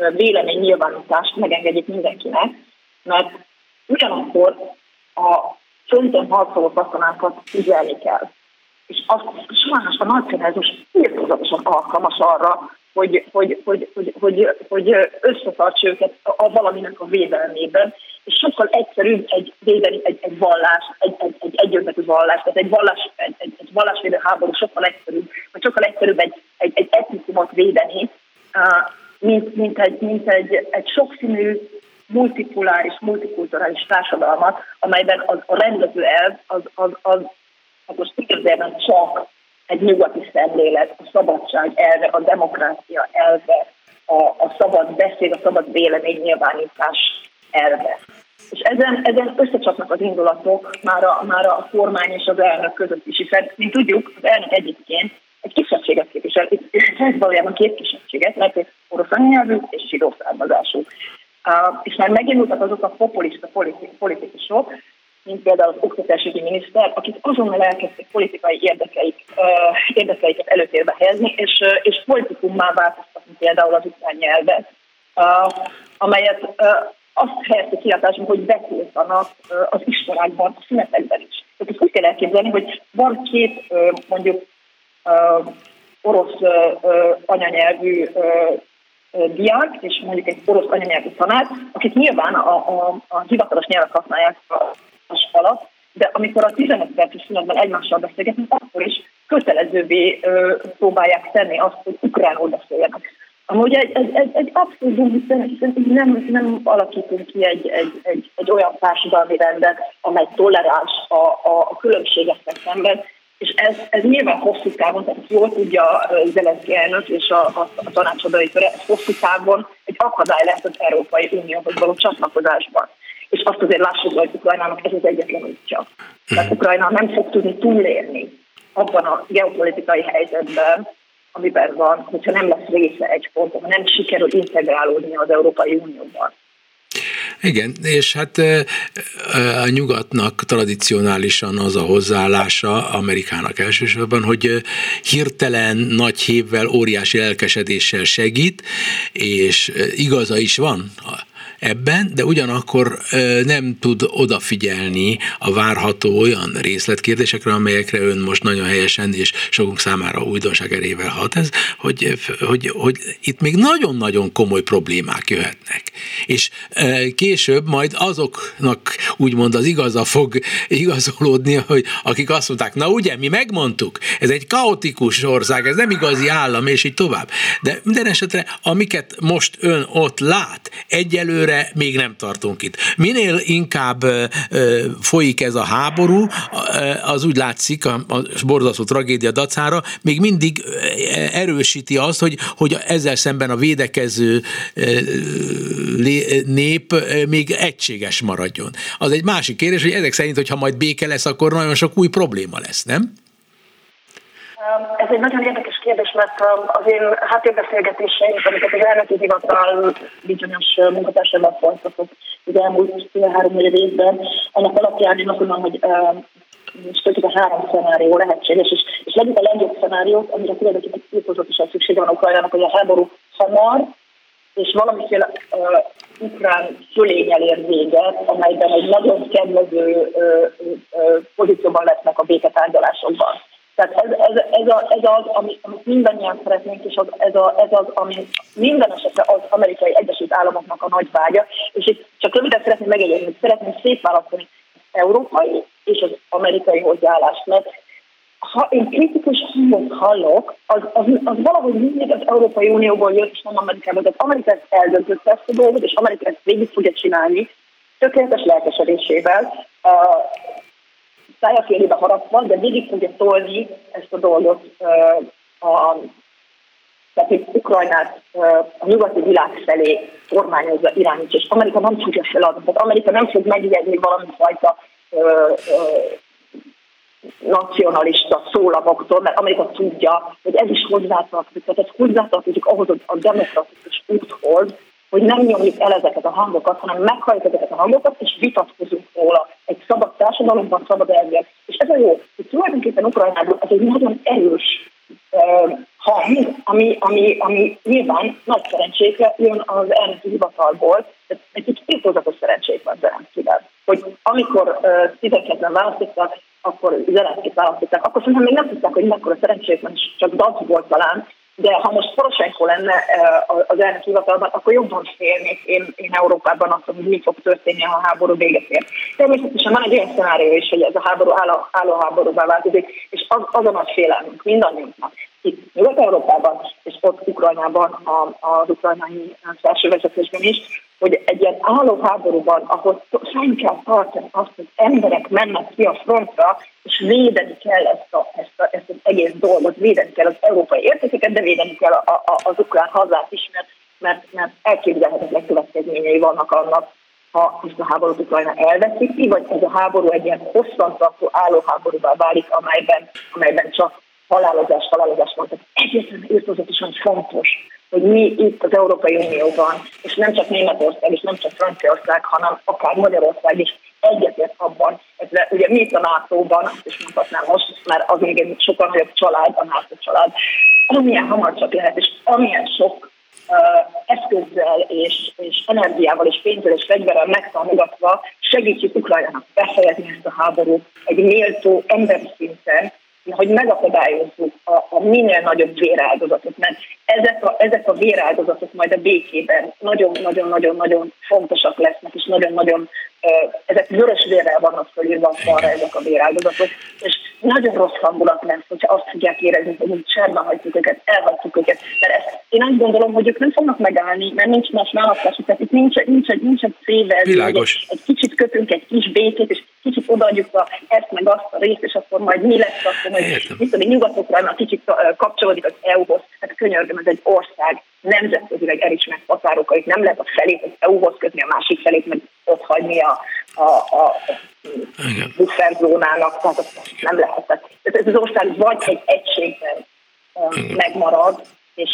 Speaker 4: vélemény nyilvánítást megengedjék mindenkinek, mert ugyanakkor a fönten harcoló katonákat ügyelni kell. És azt sajnos a nacionalizmus írtózatosan alkalmas arra, hogy, hogy, hogy, hogy, hogy, hogy összetartsa őket a valaminek a védelmében, és sokkal egyszerűbb egy védeni egy, egy vallás, egy, egy, egy egyöntetű vallás, tehát egy, vallás, egy, egy, egy vallásvédő háború sokkal egyszerűbb, vagy sokkal egyszerűbb egy, egy, egy etnikumot védeni, mint, mint, egy, mint egy, egy sokszínű, multikuláris, multikulturális társadalmat, amelyben az, a rendező elv az, az, az, az most igazából csak egy nyugati szemlélet, a szabadság elve, a demokrácia elve, a, a szabad beszéd, a szabad vélemény nyilvánítás elve. És ezen, ezen összecsapnak az indulatok már a, már a kormány és az elnök között is, hiszen, mint tudjuk, az elnök egyébként egy kisebbséget képvisel, ez valójában két kisebbséget, mert orosz anyanyelvű és zsidó származású. Uh, és már megindultak azok a populista politikusok, mint például az oktatásügyi miniszter, akik azonnal elkezdték politikai érdekeik, érdekeiket előtérbe helyezni, és, és politikummá változtatni például az ukrán nyelvet, amelyet azt helyezte kiadásban, hogy betiltanak az iskolákban, a szünetekben is. Tehát ezt úgy kell elképzelni, hogy van két mondjuk orosz anyanyelvű diák, és mondjuk egy orosz anyanyelvű tanár, akik nyilván a, a, a hivatalos nyelvet használják a az alatt, de amikor a 15 perces szünetben egymással beszélgetünk, akkor is kötelezővé ö, próbálják tenni azt, hogy ukránul beszéljenek. Amúgy egy, egy, egy, egy abszolút nem, nem alakítunk ki egy, egy, egy, egy olyan társadalmi rendet, amely toleráns a, a, a különbségeknek szemben, és ez, ez nyilván hosszú távon, tehát jól tudja Zelenszky elnök és a, a, a tanácsadói köre, hosszú távon egy akadály lesz az Európai Unióhoz való csatlakozásban. És azt azért lássuk, hogy Ukrajnának ez az egyetlen útja. Tehát Ukrajna nem fog tudni túlélni abban a geopolitikai helyzetben, amiben van, hogyha nem lesz része egy ponton, nem sikerül integrálódni az Európai Unióban.
Speaker 2: Igen, és hát a nyugatnak tradicionálisan az a hozzáállása, Amerikának elsősorban, hogy hirtelen nagy hévvel, óriási lelkesedéssel segít, és igaza is van ebben, de ugyanakkor nem tud odafigyelni a várható olyan részletkérdésekre, amelyekre ön most nagyon helyesen és sokunk számára újdonság erével hat ez, hogy, hogy, hogy itt még nagyon-nagyon komoly problémák jöhetnek. És később majd azoknak úgymond az igaza fog igazolódni, hogy akik azt mondták, na ugye, mi megmondtuk, ez egy kaotikus ország, ez nem igazi állam, és így tovább. De minden esetre, amiket most ön ott lát, egyelőre egyelőre még nem tartunk itt. Minél inkább folyik ez a háború, az úgy látszik, a, a borzasztó tragédia dacára, még mindig erősíti azt, hogy, hogy ezzel szemben a védekező nép még egységes maradjon. Az egy másik kérdés, hogy ezek szerint, hogyha majd béke lesz, akkor nagyon sok új probléma lesz, nem?
Speaker 4: Ez egy nagyon érdekes kérdés, mert az én háttérbeszélgetéseim, amiket az elnöki hivatal bizonyos munkatársával folytatott az elmúlt három négy évben, annak alapján én azt mondom, hogy most a három szenárió lehetséges, és, és legyük a legjobb szenáriót, amire tulajdonképpen tiltozatosan szükség van Ukrajnának, hogy a háború hamar, és valamiféle uh, ukrán fölényel ér véget, amelyben egy nagyon kedvező uh, uh, pozícióban lesznek a béketárgyalásokban. Tehát ez, ez, ez, a, ez az, amit, amit mindannyian szeretnénk, és az, ez, a, ez az, ami minden esetre az amerikai Egyesült Államoknak a nagy vágya. És itt csak röviden szeretném megjegyezni, hogy szeretném szétválasztani az európai és az amerikai hozzáállást, mert ha én kritikus hangot hallok, az, az, az valahogy mindig az Európai Unióból jött, és nem Amerikából. Tehát Amerika ezt eldöntötte ezt a dolgot, és Amerika ezt végig fogja csinálni, tökéletes lelkesedésével. Uh, szája félébe harapva, de végig fogja tolni ezt a dolgot a tehát hogy Ukrajnát a nyugati világ felé kormányozza, irányítja, és Amerika nem tudja feladni. Tehát Amerika nem fog megijedni valami fajta nacionalista szólavoktól, mert Amerika tudja, hogy ez is hozzátartozik, tehát ez hozzátartozik ahhoz a demokratikus úthoz, hogy nem nyomjuk el ezeket a hangokat, hanem meghalljuk ezeket a hangokat, és vitatkozunk róla egy szabad társadalomban, szabad elvek. És ez a jó, hogy tulajdonképpen Ukrajnában ez egy nagyon erős uh, hang, ami, ami, ami nyilván nagy szerencsékre jön az elnöki hivatalból, egy kicsit tiltózatos szerencsék van Zelenszkivel. Hogy amikor uh, 12-ben választottak, akkor Zelenszkit választották, akkor szerintem még nem tudták, hogy mekkora szerencsék van, és csak Dac volt talán, de ha most Poroshenko lenne az elnök hivatalban, akkor jobban félnék én, én Európában azt, hogy mi fog történni, ha a háború véget ér. Természetesen van egy olyan szenárió is, hogy ez a háború álló, álló háborúvá változik, és az, az a nagy félelmünk mindannyiunknak. Itt Nyugat-Európában és ott Ukrajnában, az ukrajnai felső vezetésben is, hogy egy ilyen álló háborúban, ahol fenn kell tartani azt, hogy emberek mennek ki a frontra, és védeni kell ezt, a, ezt, a, ezt az egész dolgot, védeni kell az európai értékeket, de védeni kell a, a, az ukrán hazát is, mert, mert, mert elképzelhetetlen következményei vannak annak, ha ezt a háborút Ukrajna elveszíti, vagy ez a háború egy ilyen hosszantartó állóháborúvá válik, amelyben, amelyben csak halálozás, halálozás. Tehát egyetlen írtozatosan fontos, hogy mi itt az Európai Unióban, és nem csak Németország, és nem csak Franciaország, hanem akár Magyarország is egyetért abban, ez ugye mi itt a NATO-ban, és mondhatnám most, mert az még egy sokkal nagyobb család, a NATO család, amilyen hamar csak lehet, és amilyen sok uh, eszközzel és, és energiával és pénzzel és fegyverrel megtámogatva segítjük Ukrajnának befejezni ezt a háborút egy méltó emberi szinten, hogy megakadályozzuk a, a minél nagyobb véráldozatot, mert ezek a, ezek a véráldozatok majd a békében nagyon-nagyon-nagyon-nagyon fontosak lesznek, és nagyon-nagyon ezek vörös vérrel vannak fölírva falra ezek a véráldozatok, és nagyon rossz hangulat lesz, hogyha azt fogják érezni, hogy úgy cserbe hagyjuk őket, elhagyjuk őket. Mert ezt, én azt gondolom, hogy ők nem fognak megállni, mert nincs más választás, tehát itt nincs, nincs, nincs, nincs egy szével,
Speaker 2: Világos.
Speaker 4: Egy, egy kicsit kötünk egy kis békét, és kicsit odaadjuk a, ezt meg azt a részt, és akkor majd mi lesz, akkor majd mit tudom, nyugat kicsit kapcsolódik az EU-hoz. Hát könyörgöm, ez egy ország, nemzetközileg elismert határokat, nem lehet a felét az EU-hoz kötni, a másik felét meg ott hagyni a, a, a bufferzónának, tehát nem lehet. Tehát ez az ország vagy egy egységben megmarad, és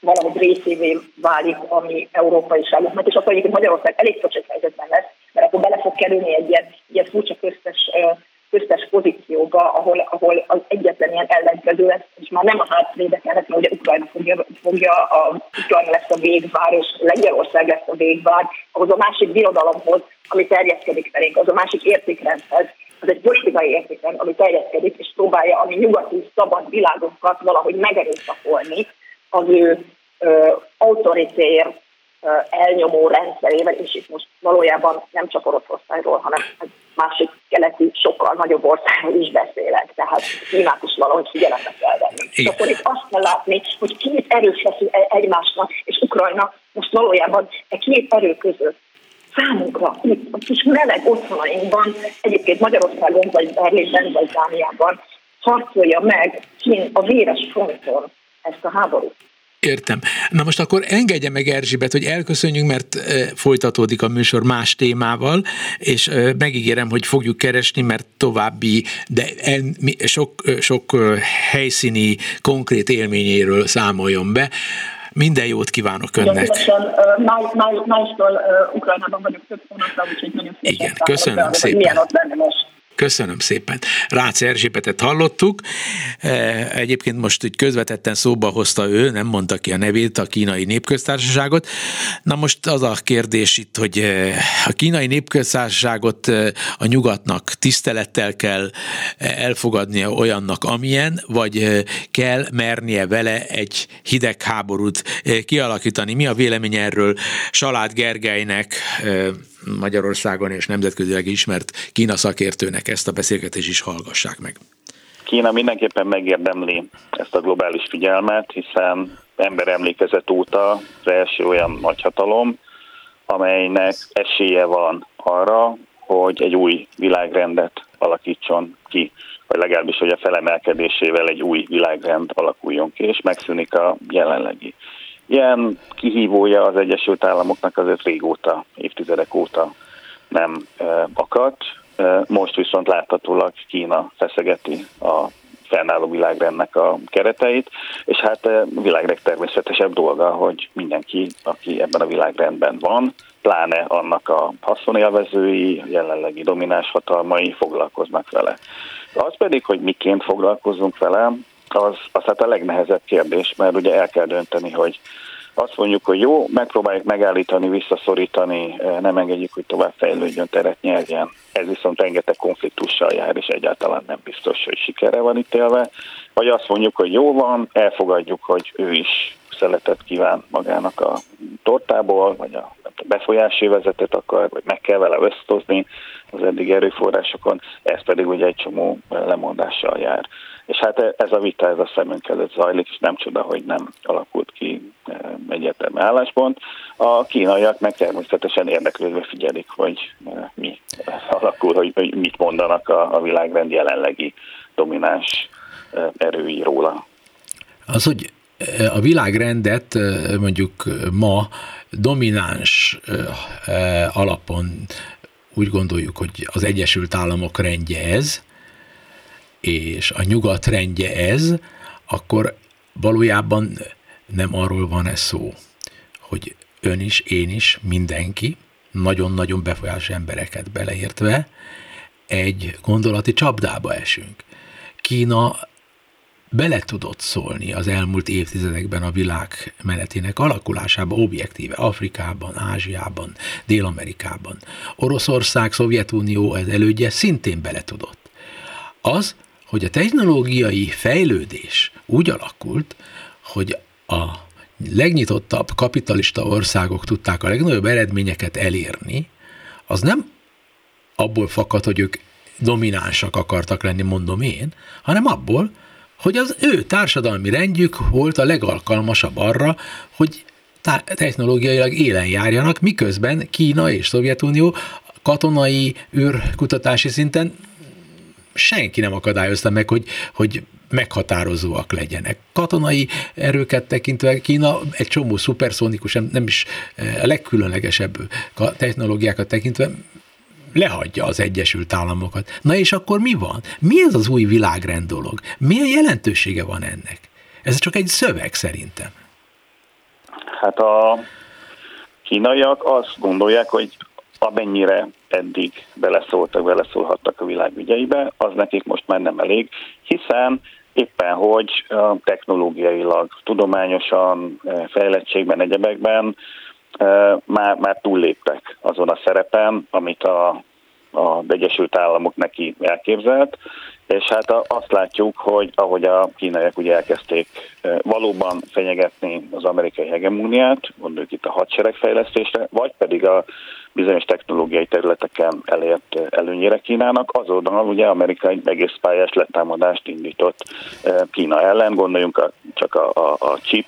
Speaker 4: valahogy részévé válik a mi európai ságunknak, és akkor egyébként Magyarország elég pocsék helyzetben lesz, mert akkor bele fog kerülni egy ilyen, ilyen furcsa köztes köztes pozícióba, ahol, ahol az egyetlen ilyen ellenkező lesz, és már nem a hátvédek mert ugye Ukrajna fogja, fogja a, Ukrajna lesz a végvár, és Lengyelország lesz a végvár, ahhoz a másik birodalomhoz, ami terjeszkedik felénk, az a másik értékrendhez, az egy politikai értékrend, ami terjeszkedik, és próbálja a mi nyugati szabad világunkat valahogy megerőszakolni az ő autoritér elnyomó rendszerével, és itt most valójában nem csak Oroszországról, hanem másik keleti, sokkal nagyobb országról is beszélek, tehát Kínát is valahogy figyelembe kell venni. És akkor itt azt kell látni, hogy két erős lesz egymásnak, és Ukrajna most valójában egy két erő között számunkra itt a kis meleg otthonainkban, egyébként Magyarországon, vagy Berlinben, vagy Dániában harcolja meg Kín a véres fronton ezt a háborút.
Speaker 2: Értem. Na most akkor engedje meg Erzsébet, hogy elköszönjünk, mert folytatódik a műsor más témával, és megígérem, hogy fogjuk keresni, mert további, de sok, sok helyszíni, konkrét élményéről számoljon be. Minden jót kívánok önnek.
Speaker 4: májtól Ukrajnában vagyok több hónapra, úgyhogy nagyon
Speaker 2: Igen, köszönöm szépen. Milyen ott lenne most. Köszönöm szépen. Rácz Erzsépetet hallottuk. E, egyébként most úgy közvetetten szóba hozta ő, nem mondta ki a nevét, a kínai népköztársaságot. Na most az a kérdés itt, hogy e, a kínai népköztársaságot e, a nyugatnak tisztelettel kell elfogadnia olyannak, amilyen, vagy kell mernie vele egy hidegháborút kialakítani. Mi a vélemény erről Salád Gergelynek, Magyarországon és nemzetközileg ismert Kína szakértőnek ezt a beszélgetést is hallgassák meg.
Speaker 6: Kína mindenképpen megérdemli ezt a globális figyelmet, hiszen ember emlékezet óta az első olyan nagyhatalom, amelynek esélye van arra, hogy egy új világrendet alakítson ki, vagy legalábbis, hogy a felemelkedésével egy új világrend alakuljon ki, és megszűnik a jelenlegi. Ilyen kihívója az Egyesült Államoknak azért régóta, évtizedek óta nem akadt. Most viszont láthatólag Kína feszegeti a fennálló világrendnek a kereteit, és hát a világ legtermészetesebb dolga, hogy mindenki, aki ebben a világrendben van, pláne annak a haszonélvezői, jelenlegi domináns hatalmai foglalkoznak vele. Az pedig, hogy miként foglalkozunk vele, az, az hát a legnehezebb kérdés, mert ugye el kell dönteni, hogy azt mondjuk, hogy jó, megpróbáljuk megállítani, visszaszorítani, nem engedjük, hogy tovább fejlődjön, teret nyerjen. Ez viszont rengeteg konfliktussal jár, és egyáltalán nem biztos, hogy sikerre van ítélve. Vagy azt mondjuk, hogy jó van, elfogadjuk, hogy ő is szeletet kíván magának a tortából, vagy a befolyási vezetet akar, vagy meg kell vele összetozni az eddig erőforrásokon, ez pedig ugye egy csomó lemondással jár. És hát ez a vita ez a szemünk előtt zajlik, és nem csoda, hogy nem alakult ki eh, egyértelmű álláspont. A kínaiak meg természetesen érdeklődve figyelik, hogy eh, mi alakul, hogy, hogy mit mondanak a, a világrend jelenlegi domináns eh, erői róla.
Speaker 2: Az, hogy a világrendet mondjuk ma domináns alapon úgy gondoljuk, hogy az Egyesült Államok rendje ez, és a nyugat rendje ez, akkor valójában nem arról van ez szó, hogy ön is, én is, mindenki, nagyon-nagyon befolyásos embereket beleértve, egy gondolati csapdába esünk. Kína bele tudott szólni az elmúlt évtizedekben a világ menetének alakulásába objektíve, Afrikában, Ázsiában, Dél-Amerikában. Oroszország, Szovjetunió ez elődje szintén bele tudott. Az, hogy a technológiai fejlődés úgy alakult, hogy a legnyitottabb kapitalista országok tudták a legnagyobb eredményeket elérni, az nem abból fakad, hogy ők dominánsak akartak lenni, mondom én, hanem abból, hogy az ő társadalmi rendjük volt a legalkalmasabb arra, hogy technológiailag élen járjanak, miközben Kína és Szovjetunió katonai űrkutatási szinten senki nem akadályozta meg, hogy, hogy meghatározóak legyenek. Katonai erőket tekintve Kína egy csomó szuperszónikus, nem, is eh, a legkülönlegesebb technológiákat tekintve lehagyja az Egyesült Államokat. Na és akkor mi van? Mi ez az új világrend dolog? Milyen jelentősége van ennek? Ez csak egy szöveg szerintem.
Speaker 6: Hát a kínaiak azt gondolják, hogy amennyire eddig beleszóltak, beleszólhattak a világ ügyeibe, az nekik most már nem elég, hiszen éppen hogy technológiailag, tudományosan, fejlettségben, egyebekben már, már túlléptek azon a szerepen, amit a, a Egyesült Államok neki elképzelt, és hát azt látjuk, hogy ahogy a kínaiak ugye elkezdték valóban fenyegetni az amerikai hegemóniát, gondoljuk itt a hadseregfejlesztésre, vagy pedig a bizonyos technológiai területeken elért előnyére Kínának, azonnal ugye Amerika egy egész pályás letámadást indított Kína ellen, gondoljunk csak a, a, a chip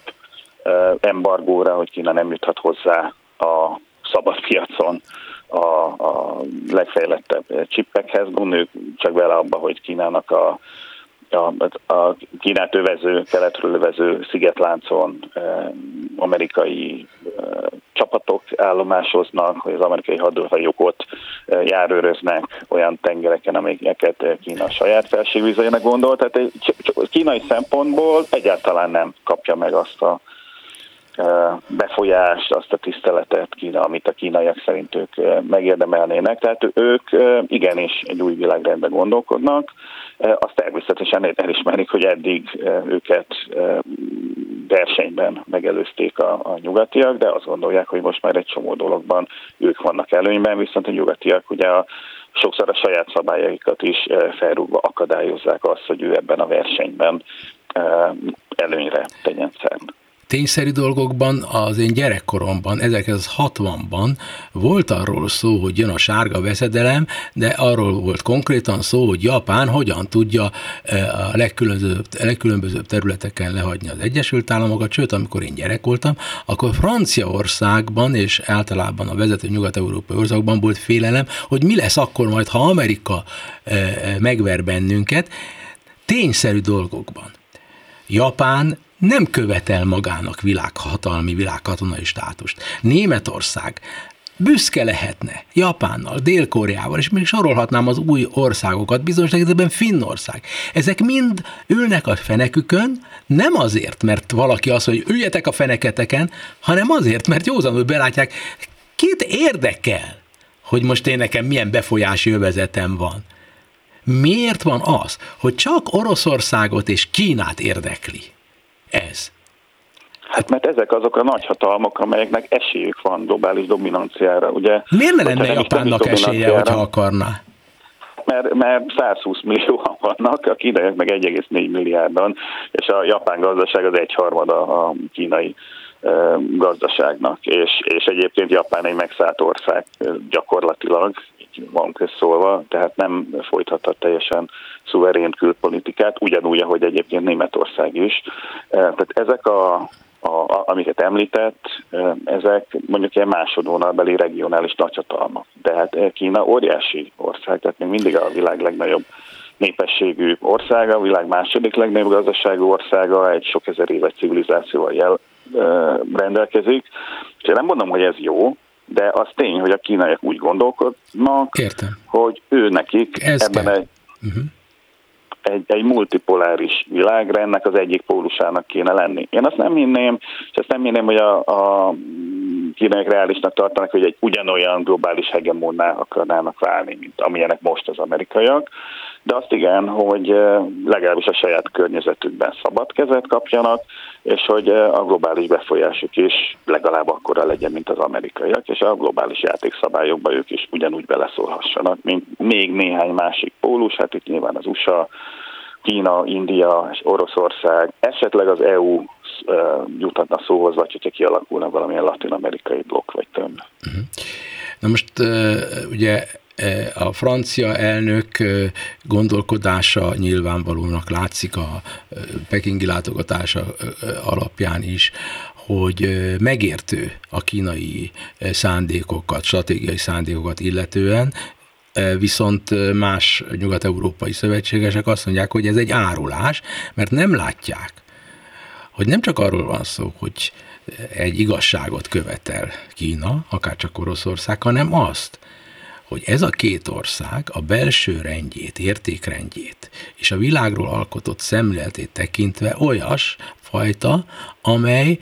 Speaker 6: embargóra, hogy Kína nem juthat hozzá a szabad piacon a, a legfejlettebb csippekhez. Gondoljuk csak vele abba, hogy Kínának a a, a Kínát övező, keletről övező szigetláncon e, amerikai e, csapatok állomásoznak, hogy az amerikai hadőrhajók ott e, járőröznek olyan tengereken, amelyeket Kína saját felségvizeinek gondol. Tehát egy, kínai szempontból egyáltalán nem kapja meg azt a befolyást, azt a tiszteletet, Kína, amit a kínaiak szerint ők megérdemelnének. Tehát ők igenis egy új világrendben gondolkodnak, azt természetesen elismerik, hogy eddig őket versenyben megelőzték a, a nyugatiak, de azt gondolják, hogy most már egy csomó dologban ők vannak előnyben, viszont a nyugatiak ugye a sokszor a saját szabályaikat is felrúgva akadályozzák azt, hogy ő ebben a versenyben előnyre tegyen szert
Speaker 2: tényszerű dolgokban az én gyerekkoromban, 1960-ban volt arról szó, hogy jön a sárga veszedelem, de arról volt konkrétan szó, hogy Japán hogyan tudja eh, a legkülönbözőbb, legkülönbözőbb területeken lehagyni az Egyesült Államokat, sőt, amikor én gyerek voltam, akkor Franciaországban és általában a vezető nyugat-európai országban volt félelem, hogy mi lesz akkor majd, ha Amerika eh, megver bennünket, tényszerű dolgokban. Japán nem követel magának világhatalmi, világkatonai státust. Németország büszke lehetne Japánnal, Dél-Koreával, és még sorolhatnám az új országokat, bizonyos tekintetben Finnország. Ezek mind ülnek a fenekükön, nem azért, mert valaki azt hogy üljetek a feneketeken, hanem azért, mert józanul belátják, két érdekel, hogy most én nekem milyen befolyási övezetem van. Miért van az, hogy csak Oroszországot és Kínát érdekli? Ez?
Speaker 6: Hát mert ezek azok a nagyhatalmak, amelyeknek esélyük van globális dominanciára, ugye?
Speaker 2: Miért ne lenne Japánnak esélye, hogyha akarná?
Speaker 6: Mert, mert 120 millióan vannak, a kínaiak meg 1,4 milliárdan, és a japán gazdaság az egyharmada a kínai gazdaságnak, és, és egyébként Japán egy megszállt ország gyakorlatilag, van közszólva, tehát nem folytathat teljesen szuverén külpolitikát, ugyanúgy, ahogy egyébként Németország is. E, tehát ezek a, a, amiket említett, e, ezek mondjuk ilyen másodvonalbeli regionális nagyhatalmak. De hát Kína óriási ország, tehát még mindig a világ legnagyobb népességű országa, a világ második legnagyobb gazdaságú országa, egy sok ezer éves civilizációval jel, rendelkezik. És én nem mondom, hogy ez jó, de az tény, hogy a kínaiak úgy gondolkodnak,
Speaker 2: Értem.
Speaker 6: hogy ő nekik Ez ebben kell. egy, uh-huh. egy, egy multipoláris világrendnek az egyik pólusának kéne lenni. Én azt nem hinném, és azt nem hinném, hogy a, a kínaiak reálisnak tartanak, hogy egy ugyanolyan globális hegemonnál akarnának válni, mint amilyenek most az amerikaiak, de azt igen, hogy legalábbis a saját környezetükben szabad kezet kapjanak, és hogy a globális befolyásuk is legalább akkora legyen, mint az amerikaiak, és a globális játékszabályokba ők is ugyanúgy beleszólhassanak, mint még néhány másik pólus, hát itt nyilván az USA, Kína, India és Oroszország, esetleg az EU jutatna szóhoz, vagy hogyha kialakulna valamilyen latin-amerikai blokk vagy több.
Speaker 2: Uh-huh. Na most ugye a francia elnök gondolkodása nyilvánvalónak látszik a pekingi látogatása alapján is, hogy megértő a kínai szándékokat, stratégiai szándékokat illetően, viszont más nyugat-európai szövetségesek azt mondják, hogy ez egy árulás, mert nem látják, hogy nem csak arról van szó, hogy egy igazságot követel Kína, akár csak Oroszország, hanem azt, hogy ez a két ország a belső rendjét, értékrendjét és a világról alkotott szemléletét tekintve olyas fajta, amely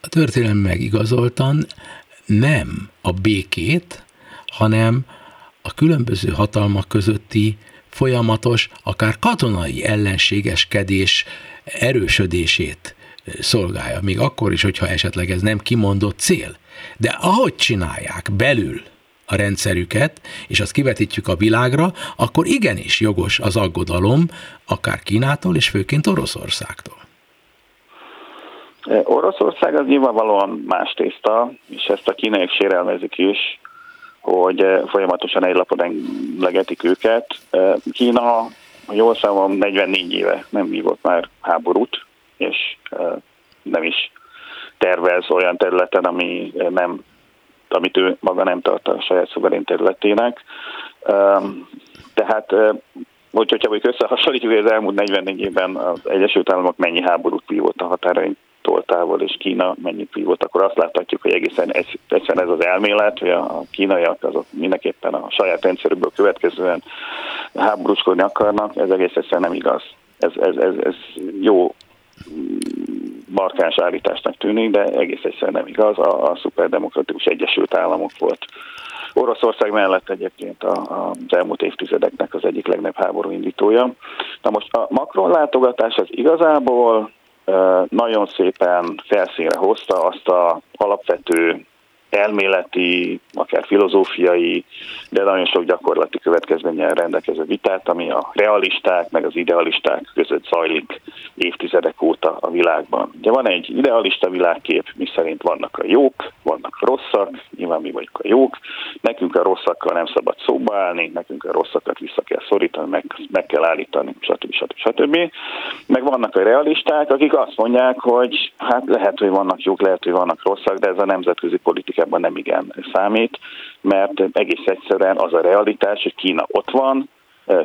Speaker 2: a történelem megigazoltan nem a békét, hanem a különböző hatalmak közötti folyamatos, akár katonai ellenségeskedés erősödését szolgálja, még akkor is, hogyha esetleg ez nem kimondott cél. De ahogy csinálják belül a rendszerüket, és azt kivetítjük a világra, akkor igenis jogos az aggodalom, akár Kínától, és főként Oroszországtól.
Speaker 6: Oroszország az nyilvánvalóan más tészta, és ezt a kínaiak sérelmezik is, hogy folyamatosan egy lapon englegetik őket. Kína, ha jól számom, 44 éve nem vívott már háborút, és nem is tervez olyan területen, ami nem, amit ő maga nem tart a saját szuverén területének. Tehát hogyha mondjuk összehasonlítjuk, hogy az elmúlt 44 évben az Egyesült Államok mennyi háborút vívott a határain távol, és Kína mennyit vívott, akkor azt láthatjuk, hogy egészen egyszerűen ez az elmélet, hogy a kínaiak azok mindenképpen a saját rendszerükből következően háborúskodni akarnak, ez egész egyszerűen nem igaz. Ez, ez, ez, ez jó markáns állításnak tűnik, de egész egyszerűen nem igaz. A, a szuperdemokratikus Egyesült Államok volt Oroszország mellett egyébként a, az elmúlt évtizedeknek az egyik legnagyobb háború indítója. Na most a Macron látogatás az igazából nagyon szépen felszínre hozta azt a alapvető elméleti, akár filozófiai, de nagyon sok gyakorlati következménnyel rendelkező vitát, ami a realisták meg az idealisták között zajlik évtizedek óta a világban. Ugye van egy idealista világkép, mi szerint vannak a jók, vannak a rosszak, nyilván mi vagyunk a jók, nekünk a rosszakkal nem szabad szóba állni, nekünk a rosszakat vissza kell szorítani, meg, meg kell állítani, stb. stb. stb. Meg vannak a realisták, akik azt mondják, hogy hát lehet, hogy vannak jók, lehet, hogy vannak rosszak, de ez a nemzetközi politika politikában nem igen számít, mert egész egyszerűen az a realitás, hogy Kína ott van,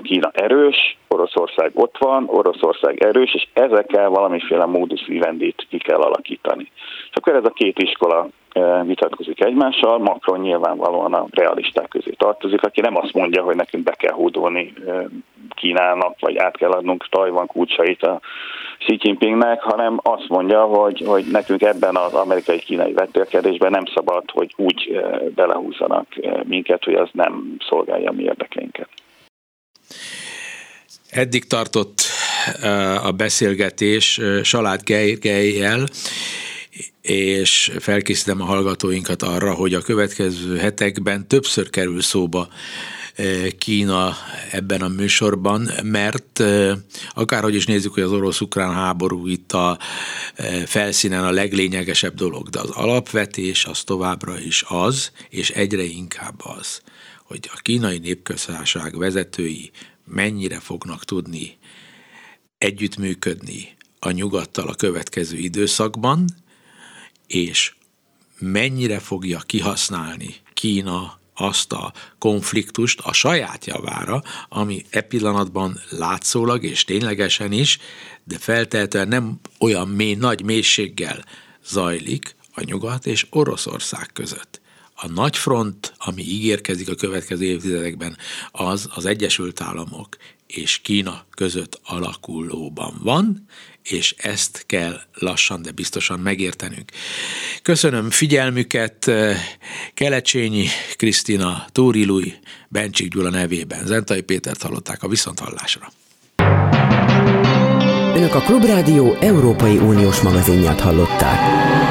Speaker 6: Kína erős, Oroszország ott van, Oroszország erős, és ezekkel valamiféle módus vivendit ki kell alakítani. És akkor ez a két iskola vitatkozik egymással, Macron nyilvánvalóan a realisták közé tartozik, aki nem azt mondja, hogy nekünk be kell hódolni Kínának, vagy át kell adnunk Tajvan kulcsait a Xi Jinpingnek, hanem azt mondja, hogy, hogy nekünk ebben az amerikai-kínai vetélkedésben nem szabad, hogy úgy eh, belehúzzanak eh, minket, hogy az nem szolgálja mi érdekeinket.
Speaker 2: Eddig tartott a beszélgetés Salát Gergelyel, és felkészítem a hallgatóinkat arra, hogy a következő hetekben többször kerül szóba Kína ebben a műsorban, mert akárhogy is nézzük, hogy az orosz-ukrán háború itt a felszínen a leglényegesebb dolog, de az alapvetés az továbbra is az, és egyre inkább az, hogy a kínai népköztársaság vezetői mennyire fognak tudni együttműködni a nyugattal a következő időszakban, és mennyire fogja kihasználni Kína azt a konfliktust a saját javára, ami e pillanatban látszólag és ténylegesen is, de feltétlenül nem olyan mély, nagy mélységgel zajlik a nyugat és Oroszország között. A nagy front, ami ígérkezik a következő évtizedekben, az az Egyesült Államok és Kína között alakulóban van, és ezt kell lassan, de biztosan megértenünk. Köszönöm figyelmüket, eh, Kelecsényi Krisztina, Tóri Lui, Bencsik Gyula nevében. Zentai Pétert hallották a Viszonthallásra.
Speaker 8: Önök a Klubrádió Európai Uniós magazinját hallották.